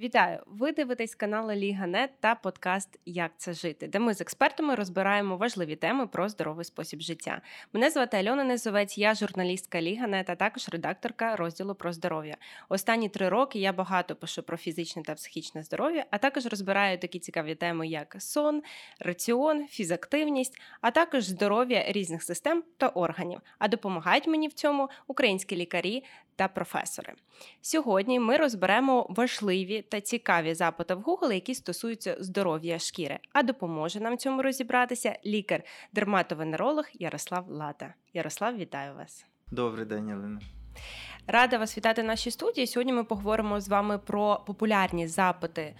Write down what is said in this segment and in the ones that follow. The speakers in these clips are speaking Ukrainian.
Вітаю! Ви дивитесь канал Ліга.нет та подкаст Як це жити, де ми з експертами розбираємо важливі теми про здоровий спосіб життя. Мене звати Альона Незовець, я журналістка Ліга.нет, а також редакторка розділу про здоров'я. Останні три роки я багато пишу про фізичне та психічне здоров'я, а також розбираю такі цікаві теми, як сон, раціон, фізактивність, а також здоров'я різних систем та органів. А допомагають мені в цьому українські лікарі та професори. Сьогодні ми розберемо важливі та цікаві запити в Google, які стосуються здоров'я шкіри. А допоможе нам цьому розібратися лікар-дерматовенеролог Ярослав Лата. Ярослав, вітаю вас. Добрий день, Єлена. Рада вас вітати в нашій студії. Сьогодні ми поговоримо з вами про популярні запити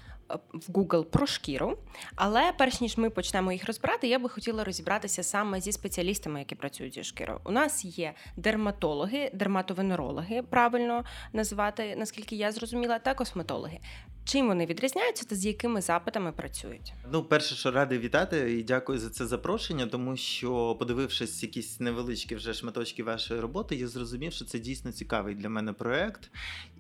в Google про шкіру. Але перш ніж ми почнемо їх розбирати, я би хотіла розібратися саме зі спеціалістами, які працюють зі шкірою. У нас є дерматологи, дерматовенерологи, правильно називати, наскільки я зрозуміла, та косметологи. Чим вони відрізняються та з якими запитами працюють? Ну, перше, що радий вітати і дякую за це запрошення, тому що, подивившись якісь невеличкі вже шматочки вашої роботи, я зрозумів, що це дійсно цікавий для мене проект,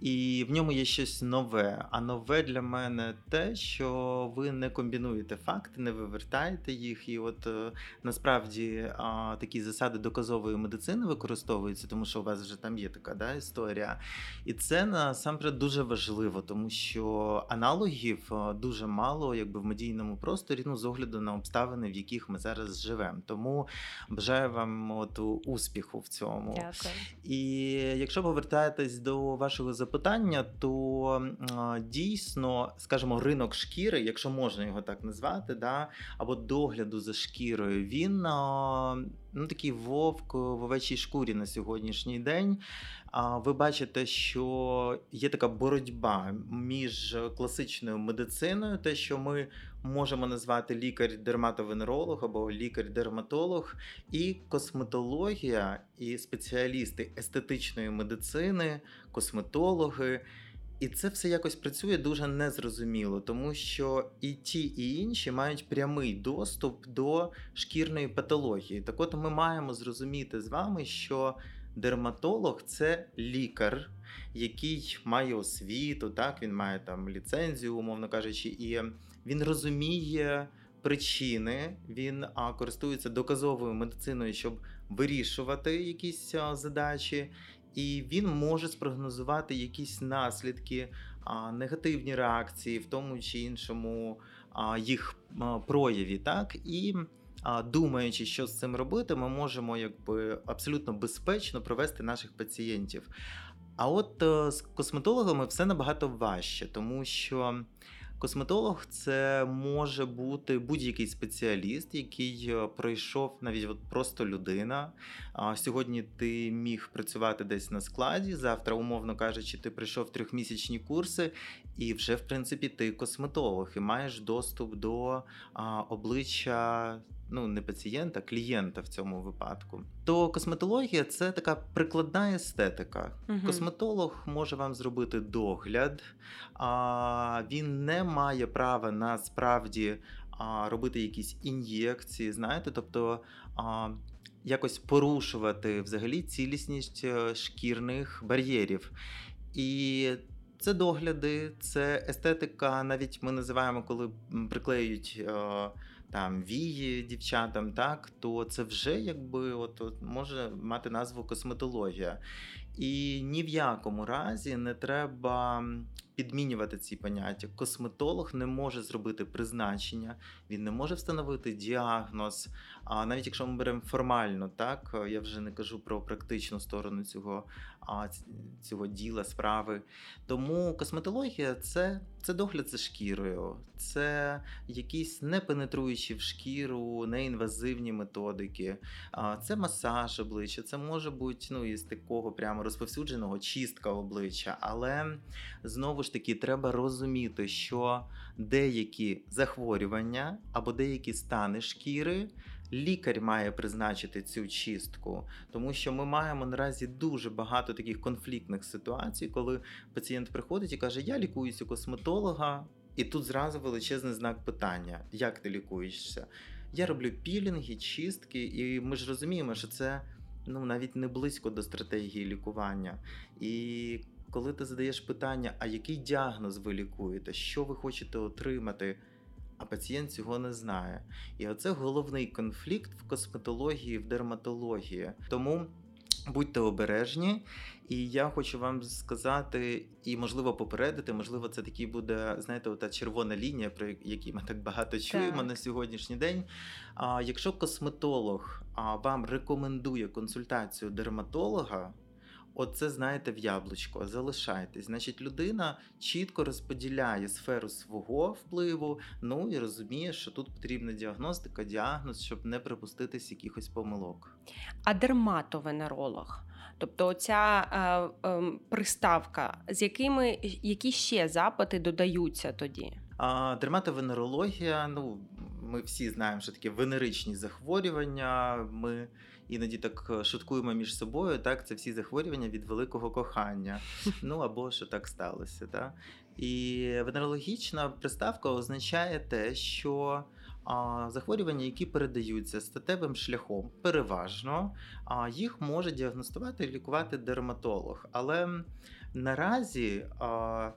і в ньому є щось нове. А нове для мене те, що ви не комбінуєте факти, не вивертаєте їх. І от е, насправді такі засади доказової медицини використовуються, тому що у вас вже там є така да, історія. І це насамперед дуже важливо, тому що аналогів е, дуже мало, якби в медійному просторі, ну з огляду на обставини, в яких ми зараз живемо. Тому бажаю вам от успіху в цьому. Дякую. І якщо повертаєтесь до вашого запитання, то дійсно, скажімо, ринок шкіри, якщо можна його так назвати, да, або догляду за шкірою, він ну такий вовк в овечій шкурі на сьогоднішній день. Ви бачите, що є така боротьба між класичною медициною, те, що ми можемо назвати лікар-дерматовенеролог або лікар-дерматолог, і косметологія, і спеціалісти естетичної медицини, косметологи. І це все якось працює дуже незрозуміло, тому що і ті, і інші мають прямий доступ до шкірної патології. Так от ми маємо зрозуміти з вами, що дерматолог це лікар, який має освіту, так він має там ліцензію, умовно кажучи, і він розуміє причини, він а, користується доказовою медициною, щоб вирішувати якісь а, задачі. І він може спрогнозувати якісь наслідки, негативні реакції в тому чи іншому їх прояві, так і думаючи, що з цим робити, ми можемо якби абсолютно безпечно провести наших пацієнтів. А от е, з косметологами все набагато важче, тому що косметолог це може бути будь-який спеціаліст, який е, пройшов навіть от просто людина. Сьогодні ти міг працювати десь на складі. Завтра, умовно кажучи, ти прийшов трьохмісячні курси, і вже в принципі ти косметолог і маєш доступ до обличчя ну не пацієнта, а клієнта в цьому випадку. То косметологія це така прикладна естетика. Угу. Косметолог може вам зробити догляд, а він не має права насправді а, робити якісь ін'єкції, знаєте, тобто. А, Якось порушувати взагалі цілісність е, шкірних бар'єрів. І це догляди, це естетика. Навіть ми називаємо, коли приклеюють е, там вії дівчатам, так то це вже якби от, от може мати назву косметологія. І ні в якому разі не треба підмінювати ці поняття. Косметолог не може зробити призначення, він не може встановити діагноз. А навіть якщо ми беремо формально, так я вже не кажу про практичну сторону цього цього діла, справи. Тому косметологія це це догляд за шкірою, це якісь не пенетруючі в шкіру, неінвазивні методики, це масаж обличчя, це може бути ну, із такого прямо розповсюдженого чистка обличчя. Але знову ж таки треба розуміти, що деякі захворювання або деякі стани шкіри лікар має призначити цю чистку, тому що ми маємо наразі дуже багато таких конфліктних ситуацій, коли пацієнт приходить і каже: Я лікуюся у косметолога, і тут зразу величезний знак питання: як ти лікуєшся? Я роблю пілінги, чистки, і ми ж розуміємо, що це ну навіть не близько до стратегії лікування. І коли ти задаєш питання, а який діагноз ви лікуєте, що ви хочете отримати, а пацієнт цього не знає. І оце головний конфлікт в косметології, в дерматології. Тому. Будьте обережні, і я хочу вам сказати, і можливо попередити, можливо, це такий буде, знаєте, та червона лінія, про якій ми так багато чуємо так. на сьогоднішній день. А якщо косметолог вам рекомендує консультацію дерматолога. Оце знаєте в яблучко, залишайтесь. Значить, людина чітко розподіляє сферу свого впливу, ну і розуміє, що тут потрібна діагностика, діагноз, щоб не припуститись якихось помилок. А дерматовенеролог? Тобто ця е, е, приставка, з якими які ще запити додаються тоді? А, Дерматовенерологія, ну ми всі знаємо, що таке венеричні захворювання. Ми іноді так е, шуткуємо між собою. Так, це всі захворювання від великого кохання. Ну або що так сталося. Так? І венерологічна приставка означає те, що а, захворювання, які передаються статевим шляхом, переважно а, їх може діагностувати і лікувати дерматолог. Але наразі. А,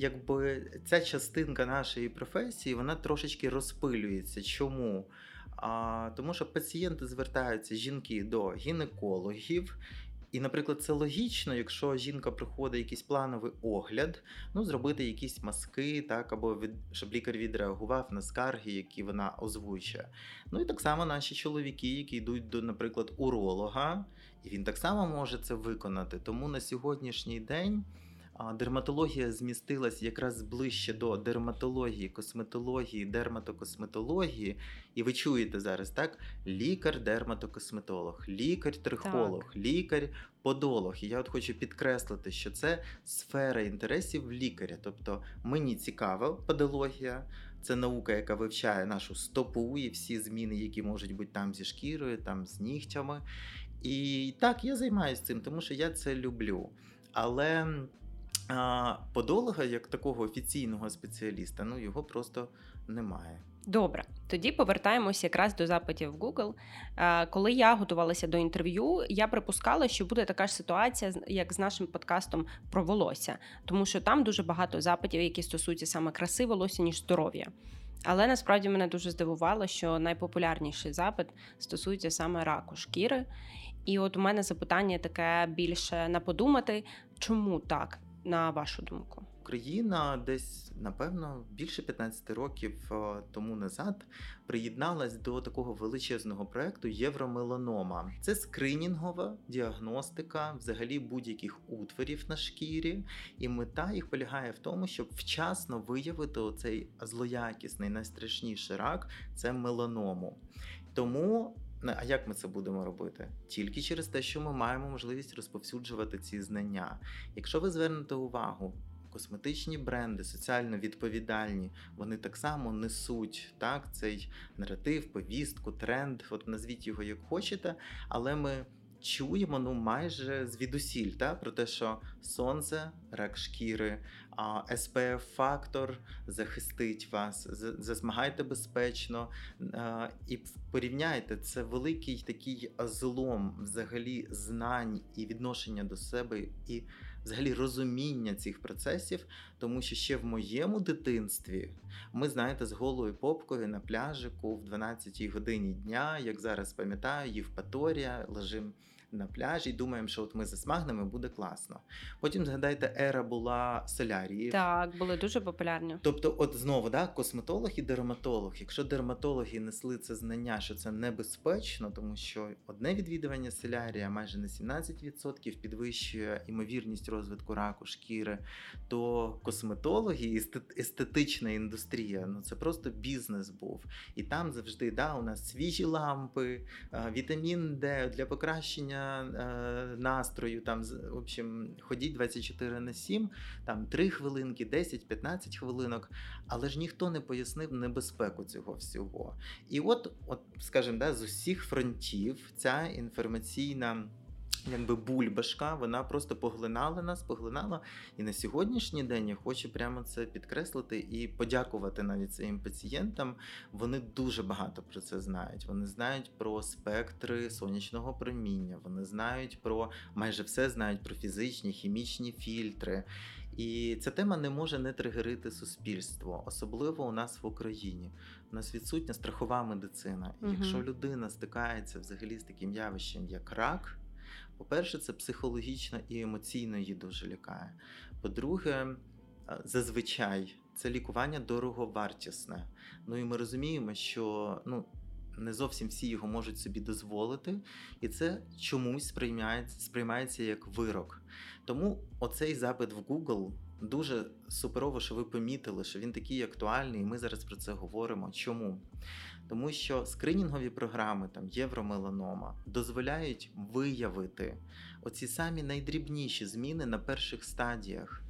Якби ця частинка нашої професії вона трошечки розпилюється. Чому? А, Тому що пацієнти звертаються жінки до гінекологів. І, наприклад, це логічно, якщо жінка приходить якийсь плановий огляд, ну зробити якісь маски, так або від щоб лікар відреагував на скарги, які вона озвучує. Ну і так само наші чоловіки, які йдуть до, наприклад, уролога, і він так само може це виконати. Тому на сьогоднішній день. Дерматологія змістилась якраз ближче до дерматології, косметології, дерматокосметології. І ви чуєте зараз, так? Лікар-дерматокосметолог, лікар-трихолог, лікар-подолог. І я от хочу підкреслити, що це сфера інтересів лікаря. Тобто мені цікава подологія, це наука, яка вивчає нашу стопу і всі зміни, які можуть бути там зі шкірою, там з нігтями. І так, я займаюся цим, тому що я це люблю. Але подолога, як такого офіційного спеціаліста, ну його просто немає. Добре, тоді повертаємося якраз до запитів в Google. Коли я готувалася до інтерв'ю, я припускала, що буде така ж ситуація, як з нашим подкастом про волосся, тому що там дуже багато запитів, які стосуються саме краси волосся, ніж здоров'я. Але насправді мене дуже здивувало, що найпопулярніший запит стосується саме раку шкіри. І от у мене запитання таке більше на подумати, чому так? На вашу думку? Україна десь напевно більше 15 років е, тому назад приєдналась до такого величезного проекту Євромеланома. Це скринінгова діагностика взагалі будь-яких утворів на шкірі, і мета їх полягає в тому, щоб вчасно виявити оцей злоякісний найстрашніший рак це меланому. Тому а як ми це будемо робити? Тільки через те, що ми маємо можливість розповсюджувати ці знання. Якщо ви звернете увагу, косметичні бренди, соціально відповідальні, вони так само несуть так, цей наратив, повістку, тренд, от назвіть його як хочете, але ми чуємо ну майже звідусіль та, про те, що сонце, рак шкіри, spf фактор захистить вас, засмагайте безпечно і порівняйте це великий такий злом взагалі знань і відношення до себе і взагалі розуміння цих процесів, тому що ще в моєму дитинстві ми знаєте з голою попкою на пляжику в 12 годині дня, як зараз пам'ятаю, Євпаторія лежим на пляжі, думаємо, що от ми засмагнемо, буде класно. Потім згадайте, ера була солярії. Так, були дуже популярні. Тобто, от знову да, косметолог і дерматолог. Якщо дерматологи несли це знання, що це небезпечно, тому що одне відвідування солярія майже на 17% підвищує імовірність розвитку раку шкіри, то косметологи і естетична індустрія ну це просто бізнес був. І там завжди да, у нас свіжі лампи, вітамін Д для покращення е, настрою. Там в общем, ходіть 24 на 7, там 3 хвилинки, 10-15 хвилинок, але ж ніхто не пояснив небезпеку цього всього. І от, от скажімо, да, з усіх фронтів ця інформаційна якби бульбашка, вона просто поглинала нас, поглинала. І на сьогоднішній день я хочу прямо це підкреслити і подякувати навіть своїм пацієнтам. Вони дуже багато про це знають. Вони знають про спектри сонячного проміння, вони знають про майже все знають про фізичні, хімічні фільтри. І ця тема не може не тригерити суспільство, особливо у нас в Україні. У нас відсутня страхова медицина. І Якщо людина стикається взагалі з таким явищем, як рак, по-перше, це психологічно і емоційно її дуже лякає. По-друге, зазвичай це лікування дороговартісне. Ну і ми розуміємо, що ну. Не зовсім всі його можуть собі дозволити, і це чомусь сприймається сприймається як вирок. Тому оцей запит в Google дуже суперово, що ви помітили, що він такий актуальний, і ми зараз про це говоримо. Чому? Тому що скринінгові програми, там євромеланома, дозволяють виявити оці самі найдрібніші зміни на перших стадіях.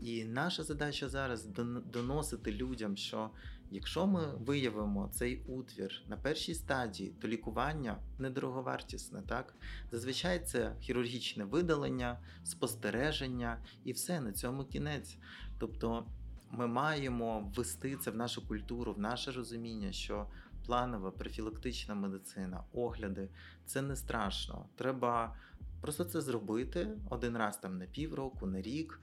І наша задача зараз доносити людям, що якщо ми виявимо цей утвір на першій стадії, то лікування недороговартісне. Так зазвичай це хірургічне видалення, спостереження і все на цьому кінець. Тобто ми маємо ввести це в нашу культуру, в наше розуміння, що планова профілактична медицина, огляди це не страшно. Треба просто це зробити один раз там на півроку, на рік,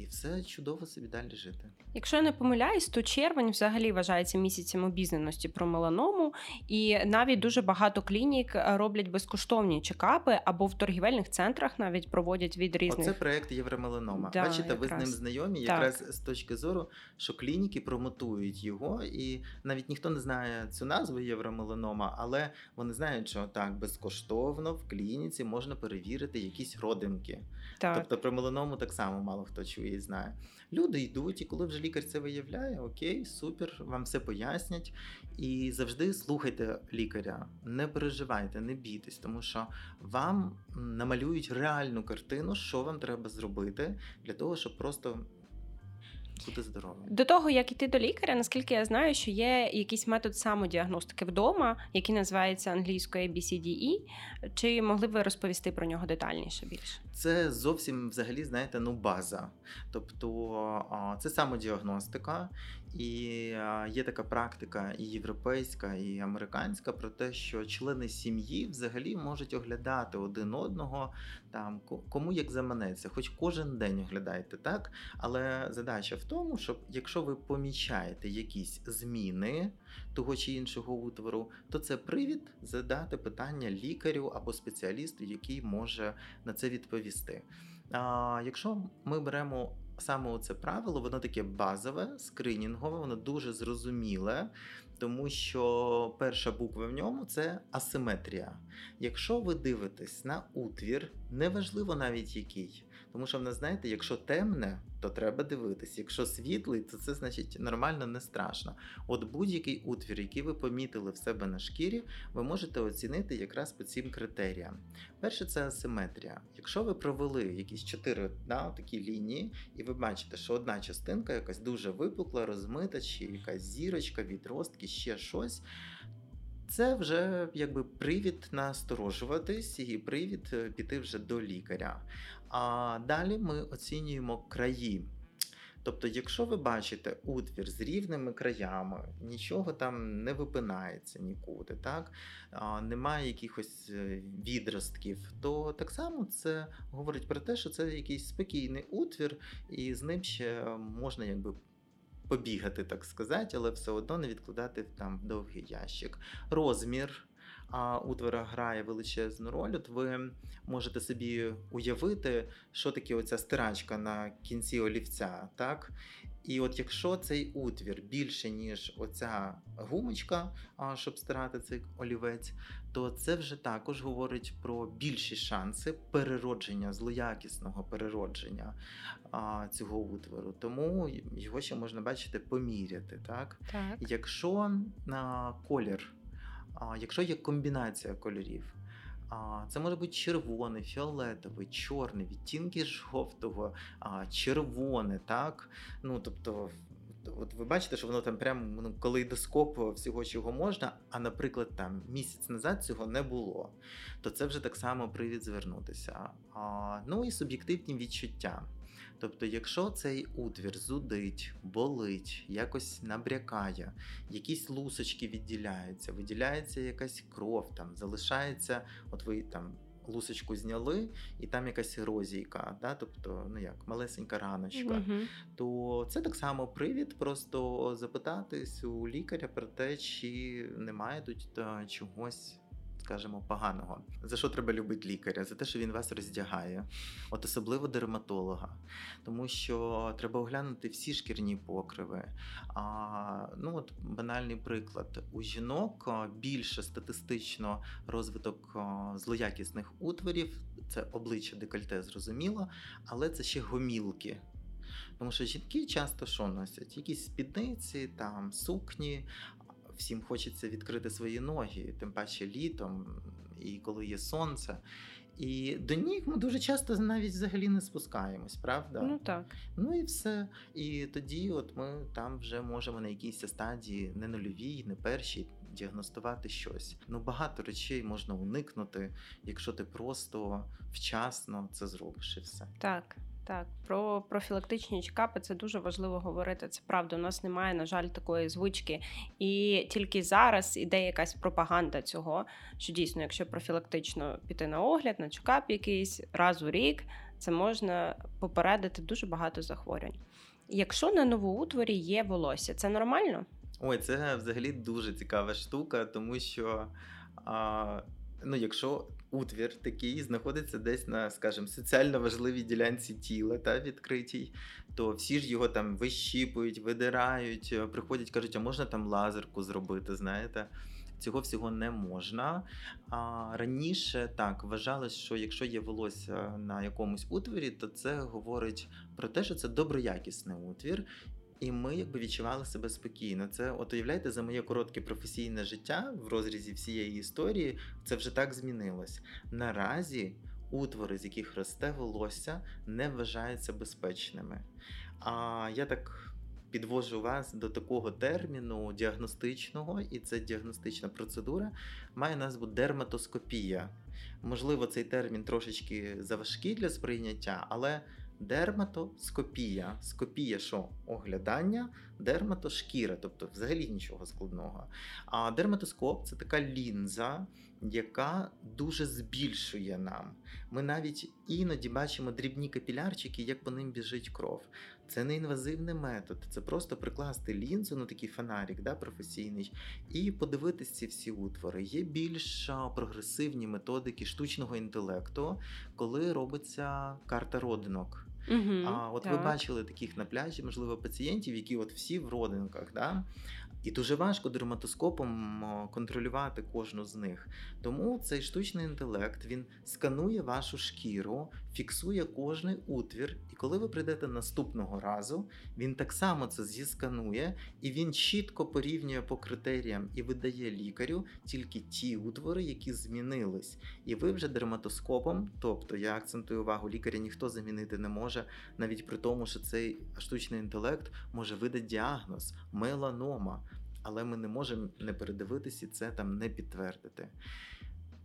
і все чудово собі далі жити. Якщо я не помиляюсь, то червень взагалі вважається місяцем обізнаності про меланому, і навіть дуже багато клінік е, роблять безкоштовні чекапи або в торгівельних центрах навіть проводять від різних. Оце проект Євромеланома. Да, Бачите, якраз. ви з ним знайомі, якраз так. з точки зору, що клініки промотують його, і навіть ніхто не знає цю назву Євромеланома, але вони знають, що так безкоштовно в клініці можна перевірити якісь родинки. Так. Тобто про меланому так само мало хто чує і знає. Люди йдуть, і коли вже лікар це виявляє, окей, супер, вам все пояснять. І завжди слухайте лікаря, не переживайте, не бійтесь, тому що вам намалюють реальну картину, що вам треба зробити для того, щоб просто бути здоровим. До того, як іти до лікаря, наскільки я знаю, що є якийсь метод самодіагностики вдома, який називається англійською ABCDE. Чи могли б ви розповісти про нього детальніше більше? Це зовсім взагалі, знаєте, ну база. Тобто це самодіагностика, і є така практика і європейська, і американська про те, що члени сім'ї взагалі можуть оглядати один одного там кому як заманеться, хоч кожен день оглядайте, так? Але задача в тому, щоб якщо ви помічаєте якісь зміни того чи іншого утвору, то це привід задати питання лікарю або спеціалісту, який може на це відповісти. А, Якщо ми беремо саме це правило, воно таке базове, скринінгове, воно дуже зрозуміле, тому що перша буква в ньому це асиметрія. Якщо ви дивитесь на утвір, неважливо навіть який, тому що в нас, знаєте, якщо темне, то треба дивитись. Якщо світлий, то це значить нормально, не страшно. От будь-який утвір, який ви помітили в себе на шкірі, ви можете оцінити якраз по цим критеріям. Перше, це асиметрія. Якщо ви провели якісь чотири да, такі лінії, і ви бачите, що одна частинка якась дуже випукла, розмита, чи якась зірочка, відростки, ще щось. Це вже якби привід насторожуватись і привід е, піти вже до лікаря. А далі ми оцінюємо краї. Тобто, якщо ви бачите утвір з рівними краями, нічого там не випинається нікуди, так? А, немає якихось е, відростків, то так само це говорить про те, що це якийсь спокійний утвір, і з ним ще можна якби. Побігати, так сказати, але все одно не відкладати там довгий ящик. Розмір а утвора грає величезну роль. От ви можете собі уявити, що таке оця стирачка на кінці олівця. так? І от якщо цей утвір більше, ніж оця гумочка, щоб стирати цей олівець, то це вже також говорить про більші шанси переродження, злоякісного переродження цього утвору. Тому його ще можна бачити, поміряти. Так? так. Якщо колір Якщо є комбінація кольорів, це може бути червоний, фіолетовий, чорний, відтінки жовтого, червоне, так? Ну, тобто от ви бачите, що воно там прям ну, калейдоскоп всього, чого можна, а, наприклад, там місяць назад цього не було, то це вже так само привід звернутися. Ну і суб'єктивні відчуття. Тобто, якщо цей утвір зудить, болить, якось набрякає, якісь лусочки відділяються, виділяється якась кров, там залишається, от ви там лусочку зняли, і там якась ерозійка, да? тобто ну як малесенька раночка, Угу. то це так само привід просто запитатись у лікаря про те, чи немає тут чогось. Скажімо, поганого. За що треба любити лікаря? За те, що він вас роздягає, от особливо дерматолога, тому що треба оглянути всі шкірні покриви. А, ну от банальний приклад: у жінок більше статистично розвиток злоякісних утворів, це обличчя декольте, зрозуміло, але це ще гомілки. Тому що жінки часто що носять? Якісь спідниці, там сукні. Всім хочеться відкрити свої ноги, тим паче літом, і коли є сонце. І до ніг ми дуже часто навіть взагалі не спускаємось, правда? Ну так. Ну і все. І тоді, от ми там вже можемо на якійсь стадії, не нульовій, не першій, діагностувати щось. Ну багато речей можна уникнути, якщо ти просто вчасно це зробиш і все. Так, так, про профілактичні чекапи це дуже важливо говорити. Це правда. У нас немає, на жаль, такої звички. І тільки зараз іде якась пропаганда цього. Що дійсно, якщо профілактично піти на огляд, на чекап якийсь раз у рік, це можна попередити дуже багато захворювань. Якщо на новоутворі є волосся, це нормально? Ой, це взагалі дуже цікава штука, тому що а, ну, якщо утвір такий знаходиться десь на, скажімо, соціально важливій ділянці тіла та відкритій, то всі ж його там вищіпують, видирають, е, приходять, кажуть, а можна там лазерку зробити, знаєте. Цього всього не можна. А раніше так вважалось, що якщо є волосся на якомусь утворі, то це говорить про те, що це доброякісний утвір, і ми якби відчували себе спокійно. Це от уявляєте, за моє коротке професійне життя в розрізі всієї історії це вже так змінилось. Наразі утвори, з яких росте волосся, не вважаються безпечними. А я так. Підвожу вас до такого терміну діагностичного, і це діагностична процедура має назву дерматоскопія. Можливо, цей термін трошечки заважкий для сприйняття, але дерматоскопія. Скопія, що оглядання, дерматошкіра, тобто взагалі нічого складного. А дерматоскоп це така лінза, яка дуже збільшує нам. Ми навіть іноді бачимо дрібні капілярчики, як по ним біжить кров. Це не інвазивний метод, це просто прикласти лінзу, ну такий фонарик да, професійний, і подивитись ці всі утвори. Є більш прогресивні методики штучного інтелекту, коли робиться карта родинок. Угу, А от так. ви бачили таких на пляжі, можливо, пацієнтів, які от всі в родинках, да? І дуже важко дерматоскопом контролювати кожну з них. Тому цей штучний інтелект він сканує вашу шкіру, фіксує кожний утвір, і коли ви прийдете наступного разу, він так само це зісканує, і він чітко порівнює по критеріям і видає лікарю тільки ті утвори, які змінились. І ви вже дерматоскопом, тобто я акцентую увагу, лікаря ніхто замінити не може, навіть при тому, що цей штучний інтелект може видати діагноз меланома, але ми не можемо не передивитися і це там не підтвердити.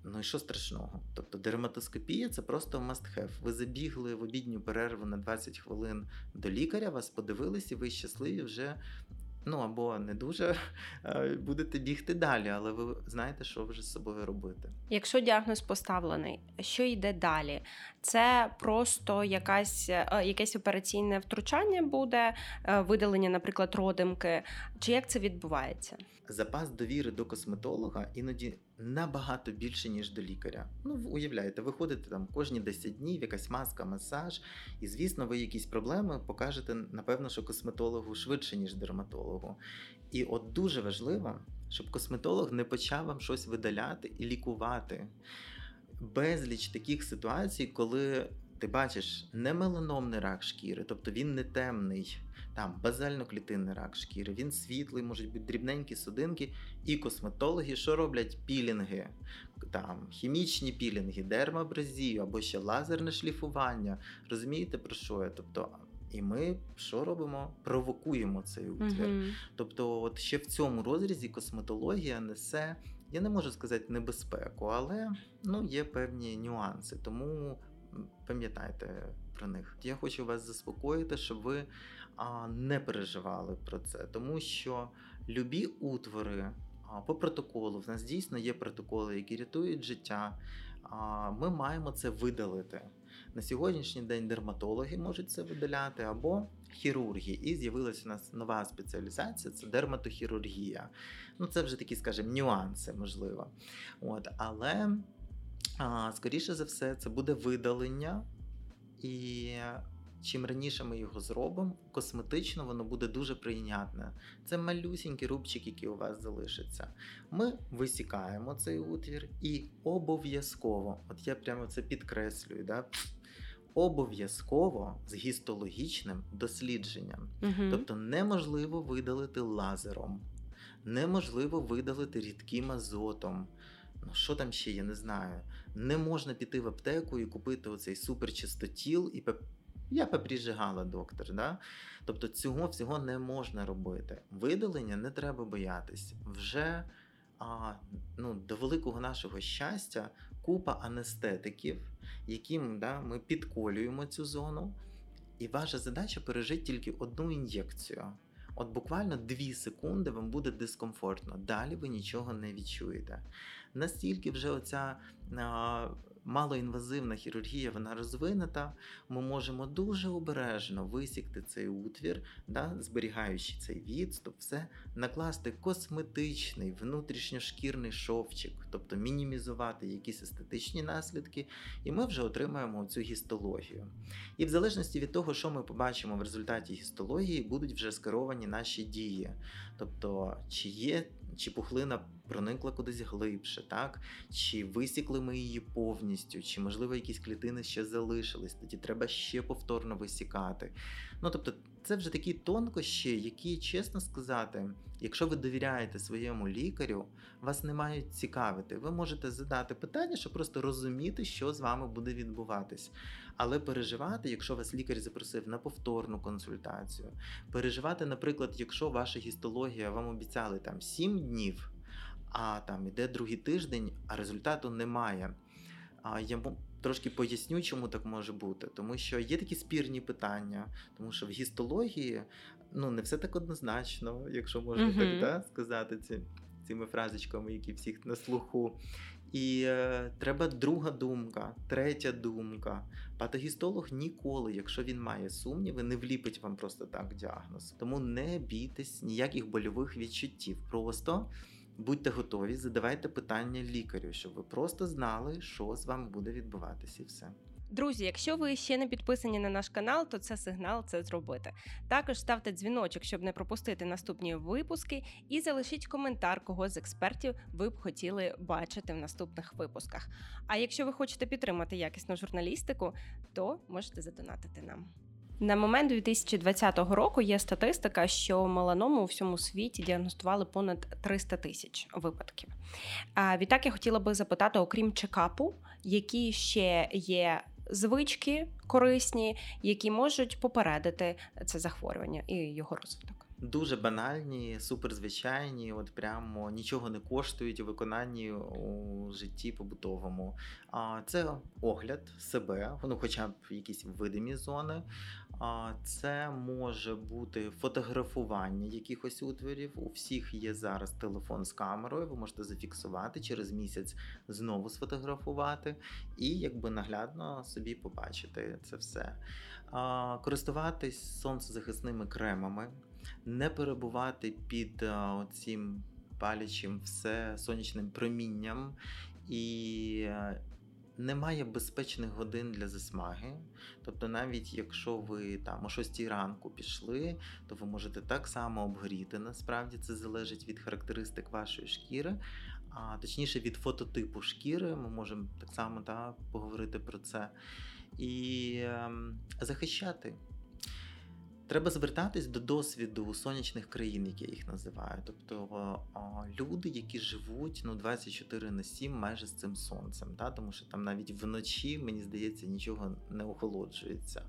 Ну і що страшного? Тобто дерматоскопія це просто must have. Ви забігли в обідню перерву на 20 хвилин до лікаря, вас подивились, і ви щасливі вже. Ну або не дуже е, будете бігти далі, але ви знаєте, що вже з собою робити. Якщо діагноз поставлений, що йде далі? Це просто якась, е, якесь операційне втручання буде, е, видалення, наприклад, родимки, чи як це відбувається? Запас довіри до косметолога іноді набагато більше, ніж до лікаря. Ну, уявляєте, ви ходите там кожні 10 днів, якась маска, масаж, і звісно, ви якісь проблеми покажете, напевно, що косметологу швидше, ніж дерматологу. І от дуже важливо, щоб косметолог не почав вам щось видаляти і лікувати. Безліч таких ситуацій, коли ти бачиш не меланомний рак шкіри, тобто він не темний, там базально-клітинний рак шкіри, він світлий, можуть бути дрібненькі судинки, і косметологи, що роблять пілінги, там хімічні пілінги, дермабразію або ще лазерне шліфування. Розумієте про що я? Тобто І ми що робимо? Провокуємо цей утвір. Угу. Тобто, от ще в цьому розрізі косметологія несе, я не можу сказати небезпеку, але ну, є певні нюанси. Тому пам'ятайте про них. Я хочу вас заспокоїти, щоб ви не переживали про це, тому що любі утвори по протоколу, в нас дійсно є протоколи, які рятують життя. Ми маємо це видалити. На сьогоднішній день дерматологи можуть це видаляти або хірурги. І з'явилася у нас нова спеціалізація це дерматохірургія. Ну, це вже такі, скажімо, нюанси, можливо. От, Але, скоріше за все, це буде видалення. І чим раніше ми його зробимо, косметично воно буде дуже прийнятне. Це малюсінький рубчик, який у вас залишиться. Ми висікаємо цей утвір і обов'язково, от я прямо це підкреслюю, да, обов'язково з гістологічним дослідженням. Угу. Тобто неможливо видалити лазером, неможливо видалити рідким азотом. Ну, що там ще, я не знаю. Не можна піти в аптеку і купити оцей суперчистотіл і. Я поприжигала доктор. Да? Тобто цього всього не можна робити. Видалення не треба боятись. Вже а, ну, до великого нашого щастя купа анестетиків, яким да, ми підколюємо цю зону. І ваша задача пережити тільки одну ін'єкцію. От буквально 2 секунди вам буде дискомфортно. Далі ви нічого не відчуєте. Настільки вже оця а, малоінвазивна хірургія вона розвинена, ми можемо дуже обережно висікти цей утвір, да, зберігаючи цей відступ, все накласти косметичний внутрішньошкірний шовчик, тобто мінімізувати якісь естетичні наслідки, і ми вже отримаємо цю гістологію. І в залежності від того, що ми побачимо в результаті гістології, будуть вже скеровані наші дії. Тобто, чи є чи пухлина проникла кудись глибше, так? чи висікли ми її повністю, чи, можливо, якісь клітини ще залишились, тоді треба ще повторно висікати. Ну, тобто, це вже такі тонкощі, які, чесно сказати, якщо ви довіряєте своєму лікарю, вас не мають цікавити. Ви можете задати питання, щоб просто розуміти, що з вами буде відбуватись. Але переживати, якщо вас лікар запросив на повторну консультацію, переживати, наприклад, якщо ваша гістологія вам обіцяли там 7 днів, а там іде другий тиждень, а результату немає. А я трошки поясню, чому так може бути. Тому що є такі спірні питання, тому що в гістології ну, не все так однозначно, якщо можна uh-huh. так да, сказати ці, цими фразочками, які всіх на слуху. І е, треба друга думка, третя думка. Патогістолог ніколи, якщо він має сумніви, не вліпить вам просто так діагноз. Тому не бійтесь ніяких больових відчуттів. Просто будьте готові, задавайте питання лікарю, щоб ви просто знали, що з вами буде відбуватися, і все. Друзі, якщо ви ще не підписані на наш канал, то це сигнал це зробити. Також ставте дзвіночок, щоб не пропустити наступні випуски, і залишіть коментар, кого з експертів ви б хотіли бачити в наступних випусках. А якщо ви хочете підтримати якісну журналістику, то можете задонатити нам. На момент 2020 року є статистика, що меланому у всьому світі діагностували понад 300 тисяч випадків. А відтак я хотіла би запитати, окрім чекапу, які ще є звички корисні, які можуть попередити це захворювання і його розвиток. Дуже банальні, суперзвичайні, от прямо нічого не коштують у виконанні у житті побутовому. А це огляд себе, ну хоча б якісь видимі зони. А це може бути фотографування якихось утворів. У всіх є зараз телефон з камерою. Ви можете зафіксувати через місяць знову сфотографувати і якби наглядно собі побачити це все. А, Користуватись сонцезахисними кремами не перебувати під цим палячим все сонячним промінням і. Е, немає безпечних годин для засмаги. Тобто, навіть якщо ви там о 6 ранку пішли, то ви можете так само обгоріти. Насправді це залежить від характеристик вашої шкіри, а точніше від фототипу шкіри. Ми можемо так само та, поговорити про це. І е, захищати Треба звертатись до досвіду сонячних країн, як я їх називаю. Тобто люди, які живуть ну 24 на 7 майже з цим сонцем, та? тому що там навіть вночі, мені здається, нічого не охолоджується.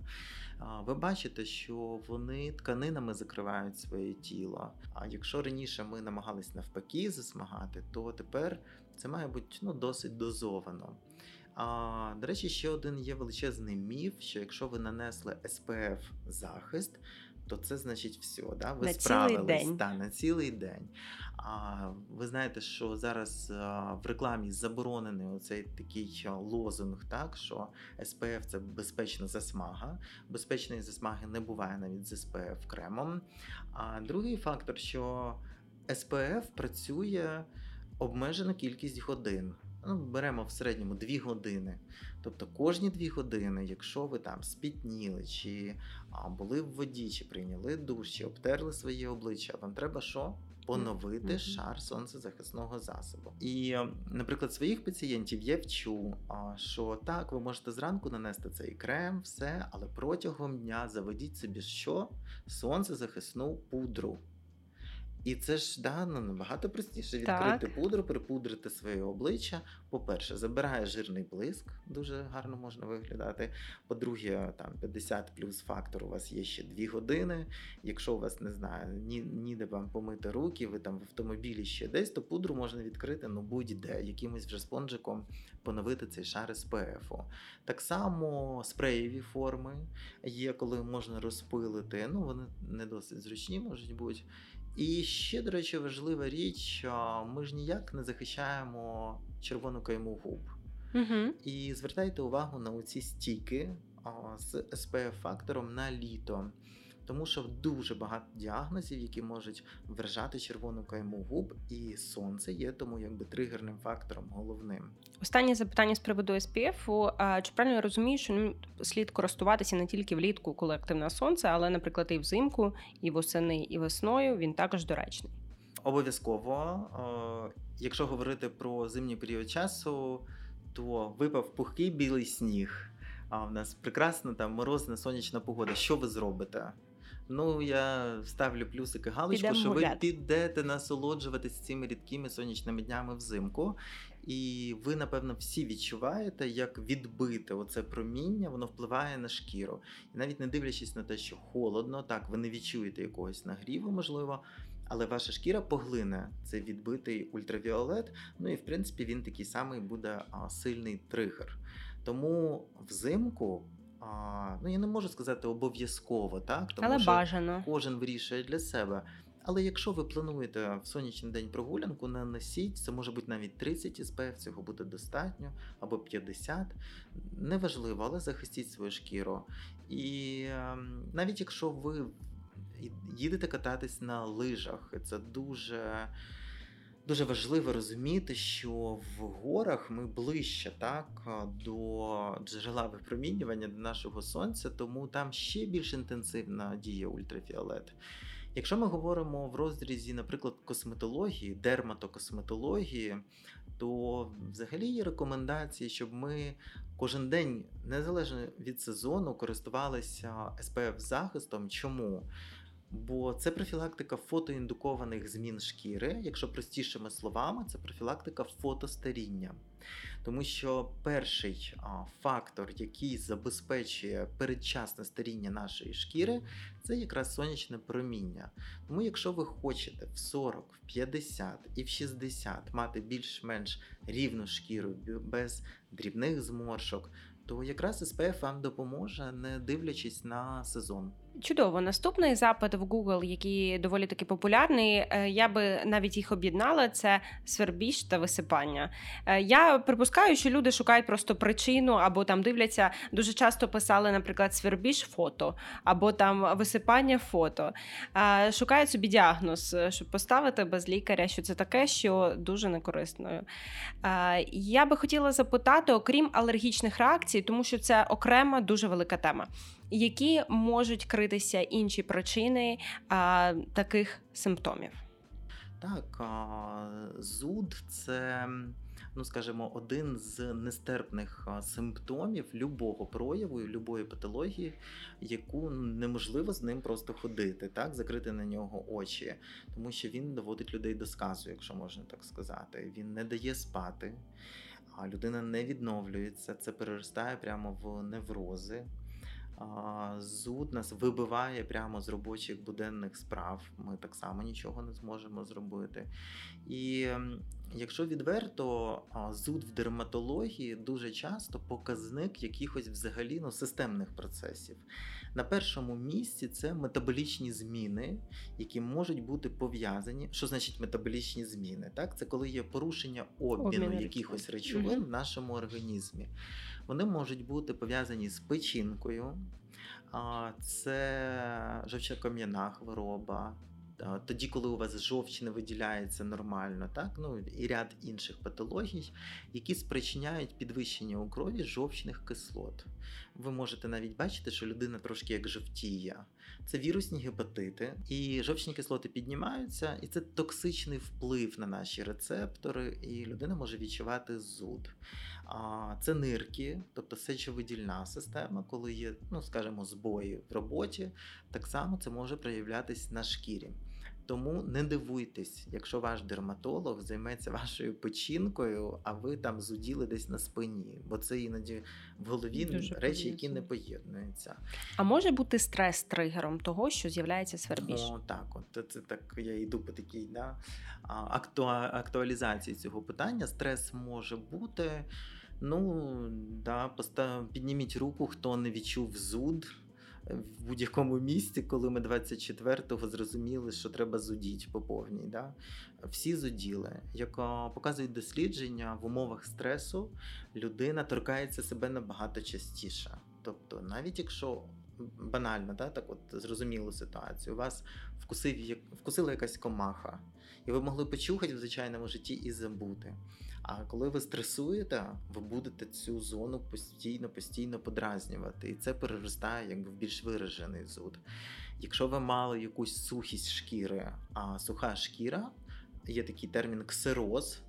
ви бачите, що вони тканинами закривають своє тіло. А якщо раніше ми намагались навпаки засмагати, то тепер це має бути ну, досить дозовано. А, До речі, ще один є величезний міф: що якщо ви нанесли SPF захист, то це значить все. Да? Ви на справились цілий день. Та, на цілий день. А ви знаєте, що зараз а, в рекламі заборонений оцей такий лозунг, так що SPF – це безпечна засмага. Безпечної засмаги не буває навіть з SPF кремом. А другий фактор, що SPF працює обмежену кількість годин. Ну, Беремо в середньому 2 години. Тобто кожні 2 години, якщо ви там спітніли, чи а, були в воді, чи прийняли душ, чи обтерли своє обличчя, вам треба що? Поновити шар сонцезахисного засобу. І, наприклад, своїх пацієнтів я вчу, що так, ви можете зранку нанести цей крем, все, але протягом дня заведіть собі що? Сонцезахисну пудру. І це ж да, набагато простіше відкрити Так. пудру, припудрити своє обличчя. По-перше, забирає жирний блиск, дуже гарно можна виглядати. По-друге, там 50 плюс фактор, у вас є ще 2 години. Якщо у вас не знаю, ні, ніде вам помити руки, ви там в автомобілі ще десь, то пудру можна відкрити ну будь-де, якимось вже спонжиком поновити цей шар СПФ. Так само спреєві форми є, коли можна розпилити. Ну, вони не досить зручні, можуть бути. І ще, до речі, важлива річ, ми ж ніяк не захищаємо червону кайму губ. Угу. І звертайте увагу на оці стійки з spf фактором на літо. Тому що дуже багато діагнозів, які можуть вражати червону кайму губ, і сонце є тому якби тригерним фактором головним. Останнє запитання з приводу SPF. А Чи правильно я розумію, що ним слід користуватися не тільки влітку, коли активне сонце, але, наприклад, і взимку, і восени, і весною він також доречний. Обов'язково, якщо говорити про зимній період часу, то випав пухкий білий сніг. А в нас прекрасна там морозна сонячна погода. Що ви зробите? Ну, я ставлю плюсики галочку, Підемо що ви гуляти. підете насолоджуватись цими рідкими сонячними днями взимку. І ви, напевно, всі відчуваєте, як відбите оце проміння, воно впливає на шкіру. І навіть не дивлячись на те, що холодно, так, ви не відчуєте якогось нагріву, можливо. Але ваша шкіра поглине цей відбитий ультравіолет. Ну і в принципі він такий самий буде сильний тригер. Тому взимку, а, ну я не можу сказати обов'язково, так тому Але що бажано. кожен вирішує для себе. Але якщо ви плануєте в сонячний день прогулянку, нанесіть, це може бути навіть 30 SPF, цього буде достатньо, або 50. Неважливо, але захистіть свою шкіру. І ем, навіть якщо ви їдете кататись на лижах, це дуже. Дуже важливо розуміти, що в горах ми ближче так до джерела випромінювання до нашого сонця, тому там ще більш інтенсивна діє ультрафіолет. Якщо ми говоримо в розрізі, наприклад, косметології, дерматокосметології, то взагалі є рекомендації, щоб ми кожен день, незалежно від сезону, користувалися SPF захистом. Чому? Бо це профілактика фотоіндукованих змін шкіри, якщо простішими словами, це профілактика фотостаріння. Тому що перший а, фактор, який забезпечує передчасне старіння нашої шкіри, це якраз сонячне проміння. Тому, якщо ви хочете в 40, в 50 і в 60 мати більш-менш рівну шкіру без дрібних зморшок, то якраз SPF вам допоможе, не дивлячись на сезон. Чудово, наступний запит в Google, який доволі таки популярний. е, Я би навіть їх об'єднала: це свербіж та висипання. Е, Я припускаю, що люди шукають просто причину, або там дивляться. Дуже часто писали, наприклад, свербіж фото, або там висипання фото. Е, Шукають собі діагноз, щоб поставити без лікаря, що це таке, що дуже некорисною. Я би хотіла запитати, окрім алергічних реакцій, тому що це окрема дуже велика тема які можуть критися інші причини а, таких симптомів. Так, зуд це, ну скажімо, один з нестерпних симптомів любого прояву любої патології, яку неможливо з ним просто ходити, так, закрити на нього очі, тому що він доводить людей до сказу, якщо можна так сказати. Він не дає спати, а людина не відновлюється, це переростає прямо в неврози. Зуд нас вибиває прямо з робочих буденних справ. Ми так само нічого не зможемо зробити. І якщо відверто, зуд в дерматології дуже часто показник якихось взагалі ну, системних процесів. На першому місці це метаболічні зміни, які можуть бути пов'язані. Що значить метаболічні зміни? Так, Це коли є порушення обміну Обмін якихось речовин угу. в нашому організмі. Вони можуть бути пов'язані з печінкою, це жовчокам'яна хвороба. Тоді, коли у вас жовч не виділяється нормально, так ну і ряд інших патологій, які спричиняють підвищення у крові жовчних кислот. Ви можете навіть бачити, що людина трошки як жовтіє. Це вірусні гепатити, і жовчні кислоти піднімаються, і це токсичний вплив на наші рецептори, і людина може відчувати зуд. Це нирки, тобто сечовидільна система, коли є, ну скажімо, збої в роботі, так само це може проявлятися на шкірі. Тому не дивуйтесь, якщо ваш дерматолог займеться вашою печінкою, а ви там зуділи десь на спині, бо це іноді в голові Дуже речі, які не поєднуються. А може бути стрес тригером того, що з'являється свербіж? О, так, от це так. Я йду по такій да, актуалізації цього питання. Стрес може бути. Ну да, постав, підніміть руку, хто не відчув зуд в будь-якому місці, коли ми 24-го зрозуміли, що треба зудіть по повній. Да? Всі зуділи. Як показують дослідження в умовах стресу, людина торкається себе набагато частіше. Тобто, навіть якщо банально, да, так от зрозумілу ситуацію, вас вкусив, вкусила якась комаха, і ви могли почухати в звичайному житті і забути. А коли ви стресуєте, ви будете цю зону постійно постійно подразнювати, і це переростає якби в більш виражений зуд. Якщо ви мали якусь сухість шкіри, а суха шкіра є такий термін ксероз.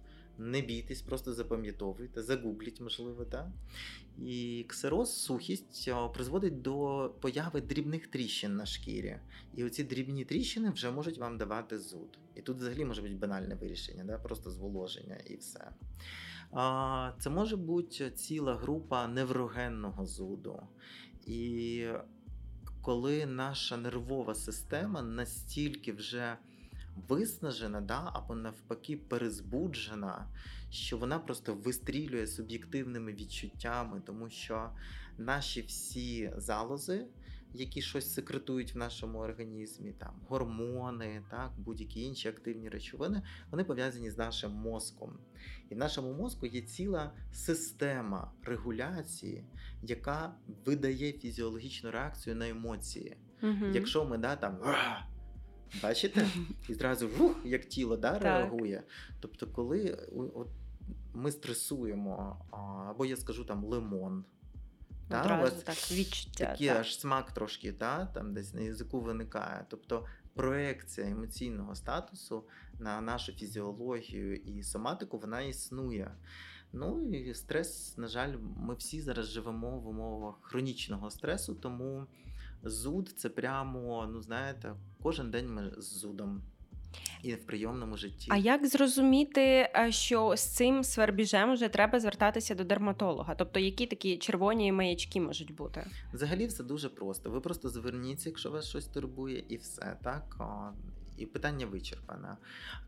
Не бійтесь, просто запам'ятовуйте, загугліть, можливо, так? І ксероз, сухість призводить до появи дрібних тріщин на шкірі. І оці дрібні тріщини вже можуть вам давати зуд. І тут взагалі може бути банальне вирішення, да? просто зволоження і все. А, Це може бути ціла група неврогенного зуду. І коли наша нервова система настільки вже виснажена, да, або навпаки перезбуджена, що вона просто вистрілює суб'єктивними відчуттями, тому що наші всі залози. Які щось секретують в нашому організмі, там гормони, так, будь-які інші активні речовини, вони пов'язані з нашим мозком. І в нашому мозку є ціла система регуляції, яка видає фізіологічну реакцію на емоції. Угу. Якщо ми да, там Бачите? І зразу вух, як тіло да, реагує. Тобто, коли от, ми стресуємо, або я скажу там лимон. Та, у вас так відчуття. Такий так. аж смак трошки, та, там десь на язику виникає. Тобто проекція емоційного статусу на нашу фізіологію і соматику вона існує. Ну і стрес, на жаль, ми всі зараз живемо в умовах хронічного стресу, тому зуд це прямо, ну знаєте, кожен день ми з зудом. І в прийомному житті. А як зрозуміти, е, що з цим свербіжем вже треба звертатися до дерматолога? Тобто, які такі червоні маячки можуть бути? Взагалі, все дуже просто. Ви просто зверніться, якщо вас щось турбує, і все так. І питання вичерпане.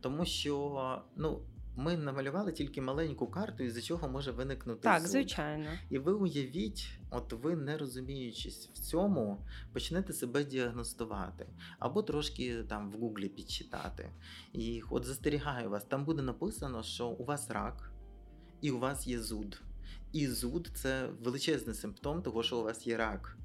Тому що, ну. Ми намалювали тільки маленьку карту, із за чого може виникнути так, зуд. звичайно. І ви уявіть, от ви не розуміючись в цьому, почнете себе діагностувати або трошки там в гуглі підчитати. І от застерігаю вас, там буде написано, що у вас рак і у вас є зуд. І зуд це величезний симптом того, що у вас є рак.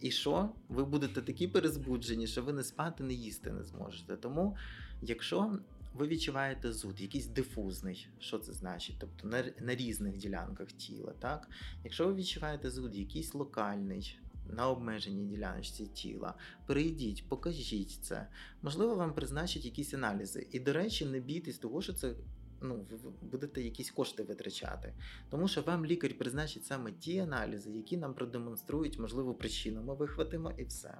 І що? Ви будете такі перезбуджені, що ви не спати, не їсти не зможете. Тому, якщо ви відчуваєте зуд, якийсь дифузний, що це значить? Тобто на, на різних ділянках тіла. так? Якщо ви відчуваєте зуд, якийсь локальний. На обмеженій діляночці тіла, перейдіть, покажіть це. Можливо, вам призначать якісь аналізи. І, до речі, не бійтесь того, що це ну, ви будете якісь кошти витрачати. Тому що вам лікар призначить саме ті аналізи, які нам продемонструють можливу причину. Ми вихватимо і все.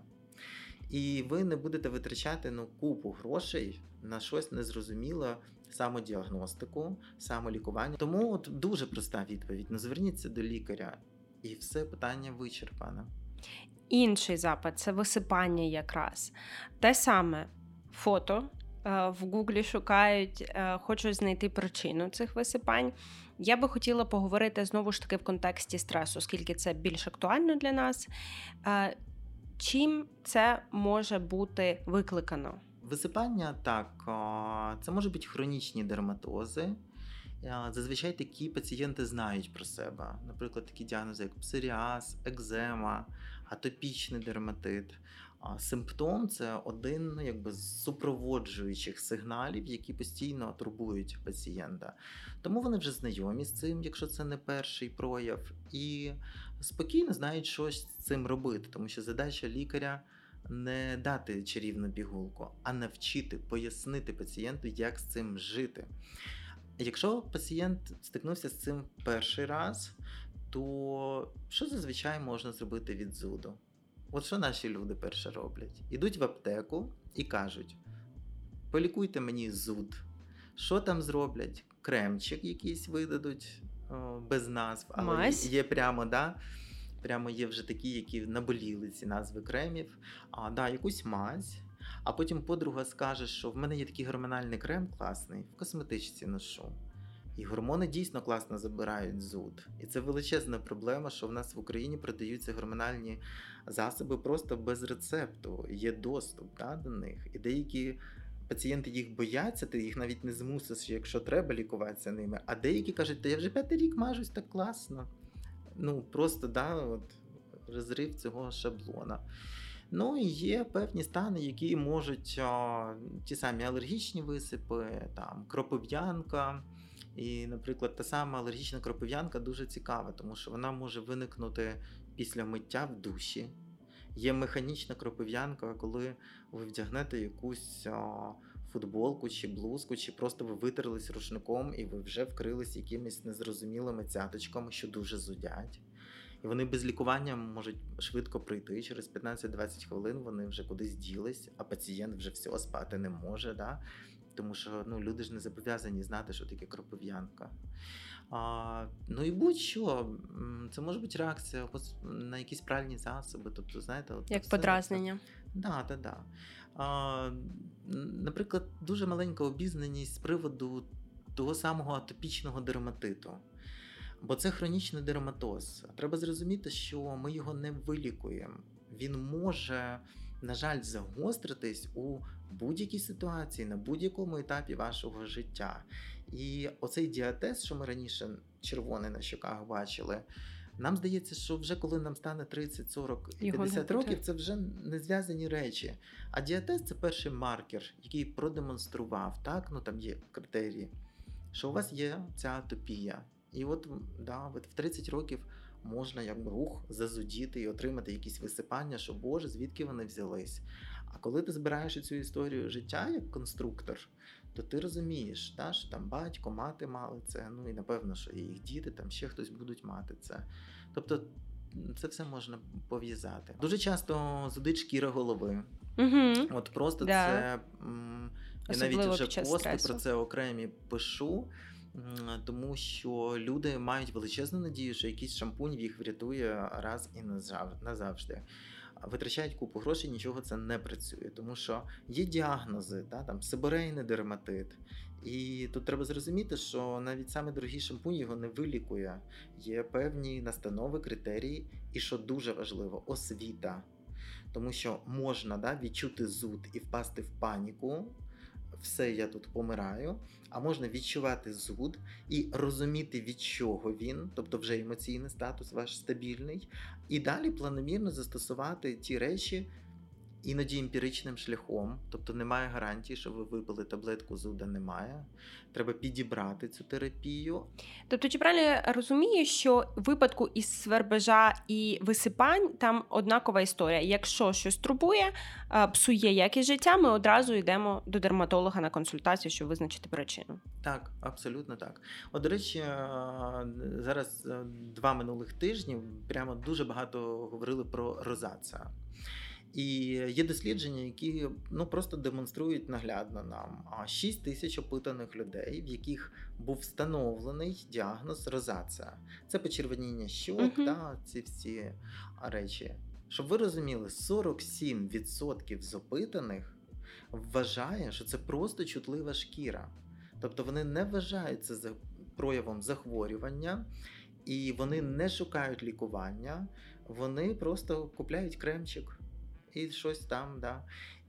І ви не будете витрачати ну, купу грошей на щось незрозуміле, самодіагностику, самолікування. Тому от дуже проста відповідь: ну зверніться до лікаря, і все питання вичерпане. інший запит це висипання якраз. Те саме фото е, в Гуглі шукають, е, хочуть знайти причину цих висипань. Я би хотіла поговорити знову ж таки в контексті стресу, оскільки це більш актуально для нас. Чим це може бути викликано? Висипання так, це можуть бути хронічні дерматози. Зазвичай такі пацієнти знають про себе. Наприклад, такі діагнози, як псоріаз, екзема, атопічний дерматит. Симптом це один ну, якби, з супроводжуючих сигналів, які постійно турбують пацієнта. Тому вони вже знайомі з цим, якщо це не перший прояв, і спокійно знають, що з цим робити, тому що задача лікаря не дати чарівну пігулку, а навчити пояснити пацієнту, як з цим жити. Якщо пацієнт стикнувся з цим перший раз, то що зазвичай можна зробити від зуду? От що наші люди перше роблять? Ідуть в аптеку і кажуть: полікуйте мені зуд. Що там зроблять? Кремчик якийсь видадуть без назв, але Мазь. є прямо, да, прямо є вже такі, які наболіли ці назви кремів. А, да, Якусь мазь. А потім подруга скаже, що в мене є такий гормональний крем класний, в косметичці ношу. І гормони дійсно класно забирають зуд. І це величезна проблема, що в нас в Україні продаються гормональні засоби просто без рецепту. Є доступ да, до них. І деякі пацієнти їх бояться, ти їх навіть не змусиш, якщо треба лікуватися ними. А деякі кажуть, та я вже п'ятий рік мажусь так класно. Ну просто да, от, розрив цього шаблона. Ну і є певні стани, які можуть а, ті самі алергічні висипи, там кропив'янка. І, наприклад, та сама алергічна кропив'янка дуже цікава, тому що вона може виникнути після миття в душі. Є механічна кропив'янка, коли ви вдягнете якусь а, футболку чи блузку, чи просто ви витерлись рушником і ви вже вкрились якимись незрозумілими цяточками, що дуже зудять. І вони без лікування можуть швидко прийти. Через 15-20 хвилин вони вже кудись ділись, а пацієнт вже все спати не може. Да? Тому що ну, люди ж не зобов'язані знати, що таке кропив'янка. А, Ну і будь-що, це може бути реакція на якісь пральні засоби. Тобто, знаєте, от Як подразнення. Да, да, да. А, Наприклад, дуже маленька обізнаність з приводу того самого атопічного дерматиту. Бо це хронічний дерматоз. Треба зрозуміти, що ми його не вилікуємо. Він може, на жаль, загостритись у будь-якій ситуації, на будь-якому етапі вашого життя. І оцей діатез, що ми раніше червоний на щоках бачили. Нам здається, що вже коли нам стане 30, 40 і 50 років, це вже не зв'язані речі. А діатез це перший маркер, який продемонстрував, так, ну там є критерії, що у вас є ця атопія. І от да, от в 30 років можна якби рух зазудіти і отримати якісь висипання, що Боже, звідки вони взялись. А коли ти збираєш цю історію життя як конструктор, то ти розумієш, да, що там батько, мати мали це, ну і напевно, що і їх діти, там ще хтось будуть мати це. Тобто це все можна пов'язати. Дуже часто зудить шкіра голови. Угу. От просто да. це я навіть вже пости стресу. про це окремі пишу тому що люди мають величезну надію, що якийсь шампунь їх врятує раз і назавжди. Витрачають купу грошей, нічого це не працює, тому що є діагнози, та, там сиборейний дерматит. І тут треба зрозуміти, що навіть саме дорогий шампунь його не вилікує. Є певні настанови, критерії, і що дуже важливо, освіта. Тому що можна да, відчути зуд і впасти в паніку, все я тут помираю, а можна відчувати зуд і розуміти, від чого він, тобто вже емоційний статус ваш стабільний, і далі планомірно застосувати ті речі, іноді емпіричним шляхом, тобто немає гарантії, що ви випили таблетку зуда, немає. Треба підібрати цю терапію. Тобто, чи правильно я розумію, що в випадку із свербежа і висипань там однакова історія. Якщо щось турбує, псує якість життя, ми одразу йдемо до дерматолога на консультацію, щоб визначити причину. Так, абсолютно так. От, до речі, зараз е, два минулих тижні прямо дуже багато говорили про розація. І є дослідження, які ну просто демонструють наглядно нам 6 тисяч опитаних людей, в яких був встановлений діагноз розація. Це почервоніння щок, uh-huh. та ці всі речі. Щоб ви розуміли, 47% з опитаних вважає, що це просто чутлива шкіра. Тобто вони не вважають це за проявом захворювання, і вони не шукають лікування, вони просто купляють кремчик і щось там. Да.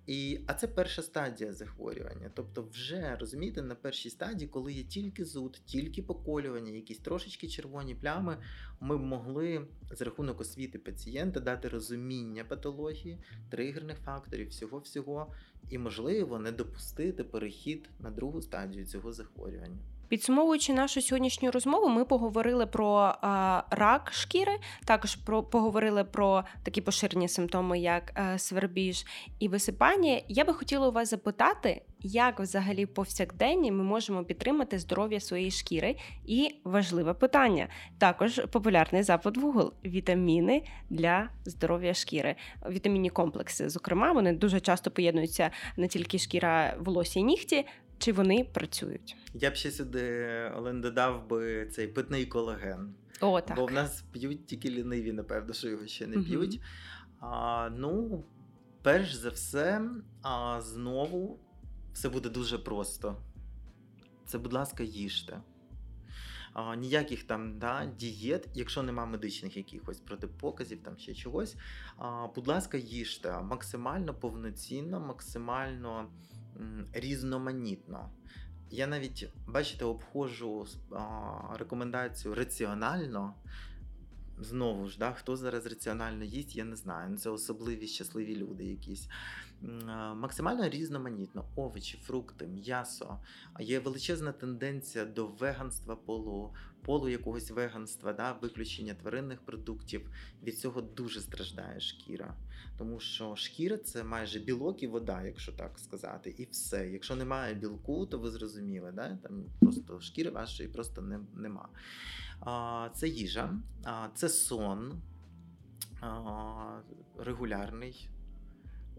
І, А це перша стадія захворювання. Тобто, вже розумієте, на першій стадії, коли є тільки зуд, тільки поколювання, якісь трошечки червоні плями, ми могли з рахунок освіти пацієнта дати розуміння патології, тригерних факторів, всього-всього, і можливо не допустити перехід на другу стадію цього захворювання. Підсумовуючи нашу сьогоднішню розмову, ми поговорили про а, рак шкіри, також про поговорили про такі поширені симптоми, як а, е, свербіж і висипання. Я би хотіла у вас запитати, як взагалі повсякденні ми можемо підтримати здоров'я своєї шкіри. І важливе питання також популярний запит в Google – вітаміни для здоров'я шкіри, вітамінні комплекси. Зокрема, вони дуже часто поєднуються не тільки шкіра, волосся і нігті. Чи вони працюють? Я б ще сюди Олен додав би цей питний колаген. О, так. Бо в нас п'ють тільки ліниві, напевно, що його ще не п'ють. А, Ну, перш за все, а, знову все буде дуже просто. Це, будь ласка, їжте. А, Ніяких там да, дієт, якщо нема медичних якихось протипоказів, там ще чогось. А, Будь ласка, їжте максимально повноцінно, максимально різноманітно. Я навіть, бачите, обходжу рекомендацію раціонально. Знову ж, да, хто зараз раціонально їсть, я не знаю. Ну, це особливі щасливі люди якісь. Максимально різноманітно: овочі, фрукти, м'ясо. Є величезна тенденція до веганства полу, полу якогось веганства, да, виключення тваринних продуктів. Від цього дуже страждає шкіра. Тому що шкіра це майже білок і вода, якщо так сказати, і все. Якщо немає білку, то ви зрозуміли, да? там просто шкіри вашої просто не, нема. Це їжа, це сон регулярний.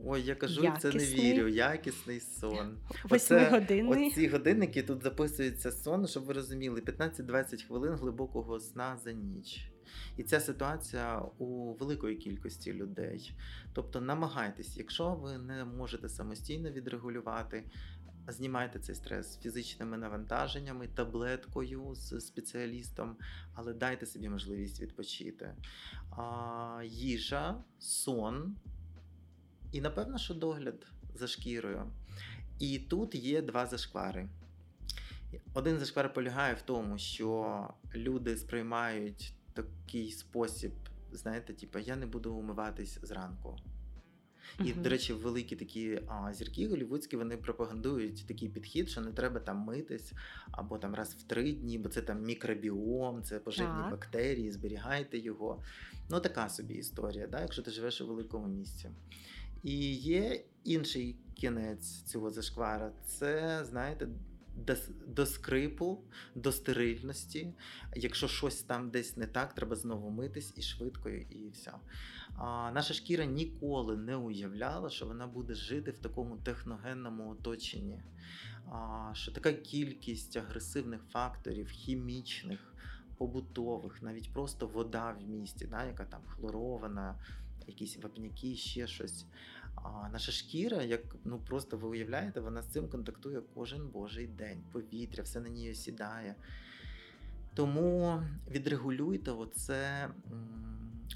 Ой, я кажу, Якісний. це не вірю. Якісний сон. Восьмигодинний. Оці годинники тут записується сон, щоб ви розуміли, 15-20 хвилин глибокого сна за ніч. І ця ситуація у великої кількості людей. Тобто намагайтесь, якщо ви не можете самостійно відрегулювати, знімайте цей стрес фізичними навантаженнями, таблеткою з спеціалістом, але дайте собі можливість відпочити. А, Їжа, сон і, напевно, що догляд за шкірою. І тут є два зашквари. Один зашквар полягає в тому, що люди сприймають такий спосіб, знаєте, типу, я не буду умиватись зранку. І, до речі, великі такі а, зірки голівудські вони пропагандують такий підхід, що не треба там митись або там раз в три дні, бо це там мікробіом, це поживні так. бактерії, зберігайте його. Ну, така собі історія, да, якщо ти живеш у великому місці. І є інший кінець цього зашквара. Це, знаєте, до, до скрипу, до стерильності. Якщо щось там десь не так, треба знову митись і швидко, і все. А, Наша шкіра ніколи не уявляла, що вона буде жити в такому техногенному оточенні. А, Що така кількість агресивних факторів, хімічних, побутових, навіть просто вода в місті, да, яка там хлорована, якісь вапняки, ще щось. А наша шкіра, як ну просто ви уявляєте, вона з цим контактує кожен божий день. Повітря, все на ній осідає. Тому відрегулюйте оце,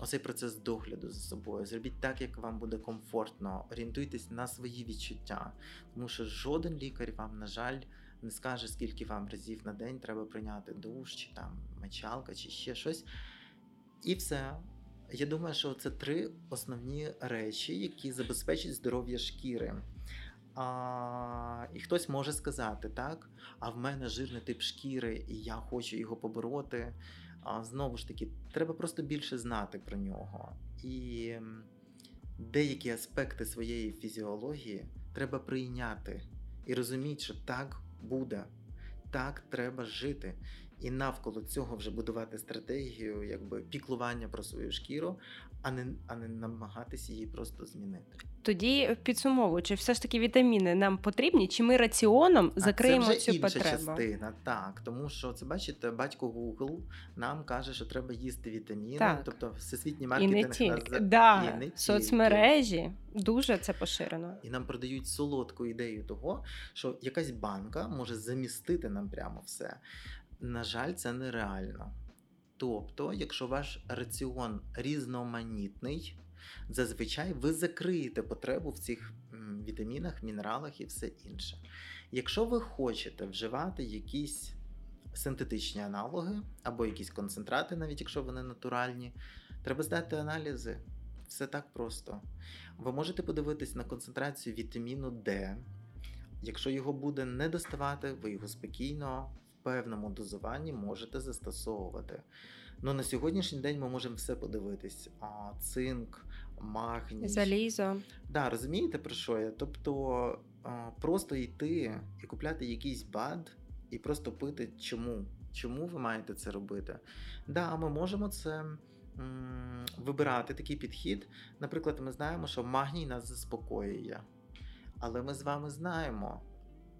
оцей процес догляду за собою. Зробіть так, як вам буде комфортно. Орієнтуйтесь на свої відчуття. Тому що жоден лікар вам, на жаль, не скаже, скільки вам разів на день треба прийняти душ, чи там мочалка, чи ще щось. І все. Я думаю, що це три основні речі, які забезпечать здоров'я шкіри. А, І хтось може сказати, так, а в мене жирний тип шкіри, і я хочу його побороти. А, Знову ж таки, треба просто більше знати про нього. І деякі аспекти своєї фізіології треба прийняти і розуміти, що так буде, так треба жити. І навколо цього вже будувати стратегію, якби піклування про свою шкіру, а не а не намагатися її просто змінити. Тоді підсумовуючи, все ж таки вітаміни нам потрібні, чи ми раціоном закриємо а це вже цю інша потребу? частина, так тому що це бачите, батько Google нам каже, що треба їсти вітаміни, Так. тобто всесвітній І не тільки нас да, і не тільки. соцмережі дуже це поширено. І нам продають солодку ідею того, що якась банка може замістити нам прямо все. На жаль, це нереально. Тобто, якщо ваш раціон різноманітний, зазвичай ви закриєте потребу в цих вітамінах, мінералах і все інше. Якщо ви хочете вживати якісь синтетичні аналоги або якісь концентрати, навіть якщо вони натуральні, треба здати аналізи. Все так просто. Ви можете подивитись на концентрацію вітаміну Д. Якщо його буде не доставати, ви його спокійно певному дозуванні можете застосовувати. Ну на сьогоднішній день ми можемо все подивитись: а, цинк, магній. Залізо. Да, розумієте про що я? Тобто а, просто йти і купляти якийсь бад і просто пити чому? Чому ви маєте це робити? Да, ми можемо це вибирати такий підхід. Наприклад, ми знаємо, що магній нас заспокоює. Але ми з вами знаємо,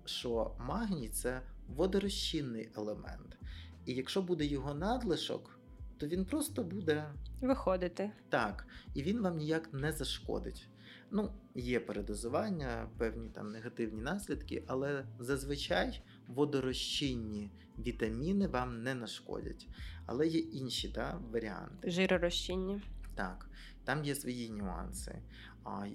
що магній це водорозчинний елемент. І якщо буде його надлишок, то він просто буде Виходити. так, і він вам ніяк не зашкодить. Ну, є передозування, певні там негативні наслідки, але зазвичай водорозчинні вітаміни вам не нашкодять. Але є інші да, варіанти. Жиророзчинні. Так, там є свої нюанси. А,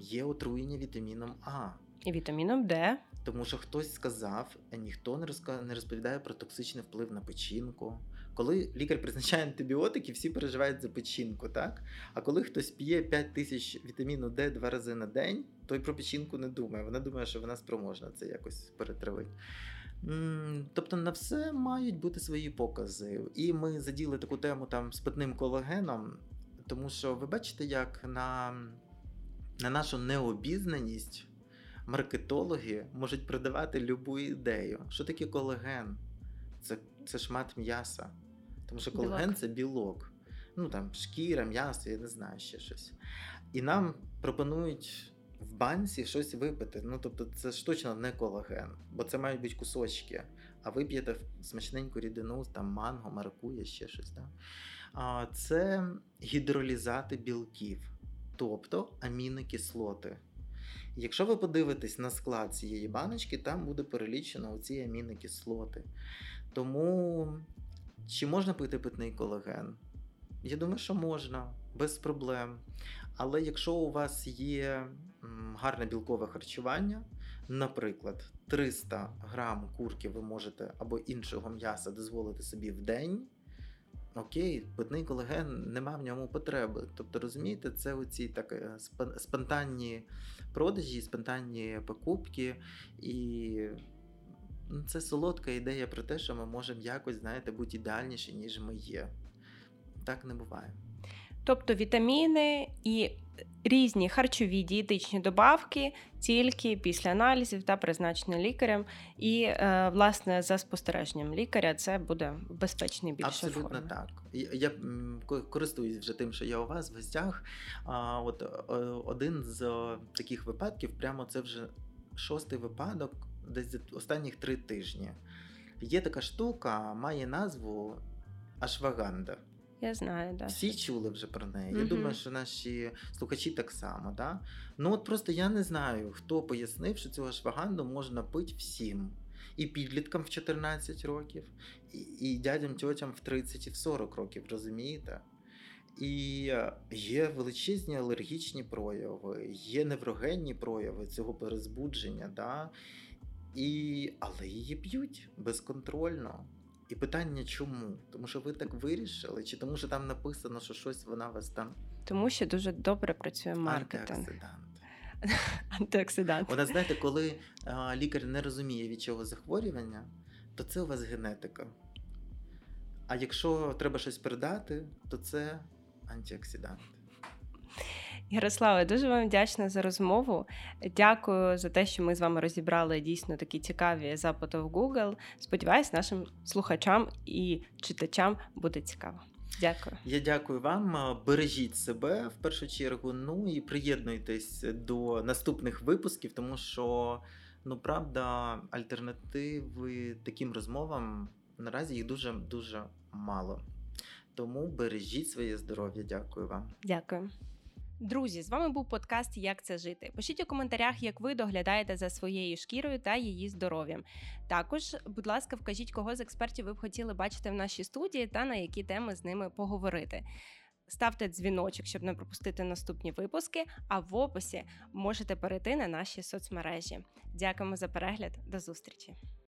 є отруєння вітаміном А. І вітаміном Д. Тому що хтось сказав, ніхто не не розповідає про токсичний вплив на печінку. Коли лікар призначає антибіотики, всі переживають за печінку, так? А коли хтось п'є 5 тисяч вітаміну Д два рази на день, то й про печінку не думає. Вона думає, що вона спроможна це якось перетравити. Тобто на все мають бути свої покази. І ми заділи таку тему там з питним колагеном, тому що ви бачите, як на, на нашу необізнаність маркетологи можуть продавати любу ідею. Що таке колаген? Це, це шмат м'яса. Тому що колаген Білок. це білок. Ну там шкіра, м'ясо, я не знаю ще щось. І нам пропонують в банці щось випити. Ну тобто, це ж точно не колаген, бо це мають бути кусочки. А ви п'єте смачненьку рідину, там манго, маракуя, ще щось. Да? А, це гідролізати білків, тобто амінокислоти. Якщо ви подивитесь на склад цієї баночки, там буде перелічено оці амінокислоти. Тому чи можна пити питний колаген? Я думаю, що можна, без проблем. Але якщо у вас є гарне білкове харчування, наприклад, 300 грам курки ви можете або іншого м'яса дозволити собі в день. Окей, питний колаген нема в ньому потреби. Тобто, розумієте, це оці так е, спон- спонтанні продажі, спонтанні покупки, і ну, це солодка ідея про те, що ми можемо якось, знаєте, бути ідеальніші, ніж ми є. Так не буває. Тобто вітаміни і різні харчові дієтичні добавки тільки після аналізів та призначення лікарем. І, е, власне, за спостереженням лікаря це буде в безпечній більше Абсолютно формі. так. Я, я користуюсь вже тим, що я у вас в гостях. А, от е, один з таких випадків, прямо це вже шостий випадок, десь останніх три тижні. Є така штука, має назву Ашваганда. Я знаю, да. Всі чули вже про неї. Я думаю, що наші слухачі так само. Да? Ну от просто я не знаю, хто пояснив, що цю ашваганду можна пити всім. І підліткам в 14 років, і, і дядям тьотям в 30 і в 40 років, розумієте? І е, є величезні алергічні прояви, є неврогенні прояви цього перезбудження, да? і... але її п'ють безконтрольно. І питання чому? Тому що ви так вирішили, чи тому, що там написано, що щось вона вас там Тому що дуже добре працює маркетинг. антиоксидант. Антиоксидант. Вона знаєте, коли а, лікар не розуміє від чого захворювання, то це у вас генетика. А якщо треба щось передати, то це антиоксидант. Ярославе, дуже вам вдячна за розмову. Дякую за те, що ми з вами розібрали дійсно такі цікаві запити в Google. Сподіваюсь, нашим слухачам і читачам буде цікаво. Дякую. Я дякую вам. Бережіть себе в першу чергу. Ну і приєднуйтесь до наступних випусків, тому що ну правда, альтернативи таким розмовам наразі їх дуже дуже мало. Тому бережіть своє здоров'я. Дякую вам. Дякую. Друзі, з вами був подкаст Як це жити. Пишіть у коментарях, як ви доглядаєте за своєю шкірою та її здоров'ям. Також, будь ласка, вкажіть, кого з експертів ви б хотіли бачити в нашій студії та на які теми з ними поговорити. Ставте дзвіночок, щоб не пропустити наступні випуски. А в описі можете перейти на наші соцмережі. Дякуємо за перегляд. До зустрічі!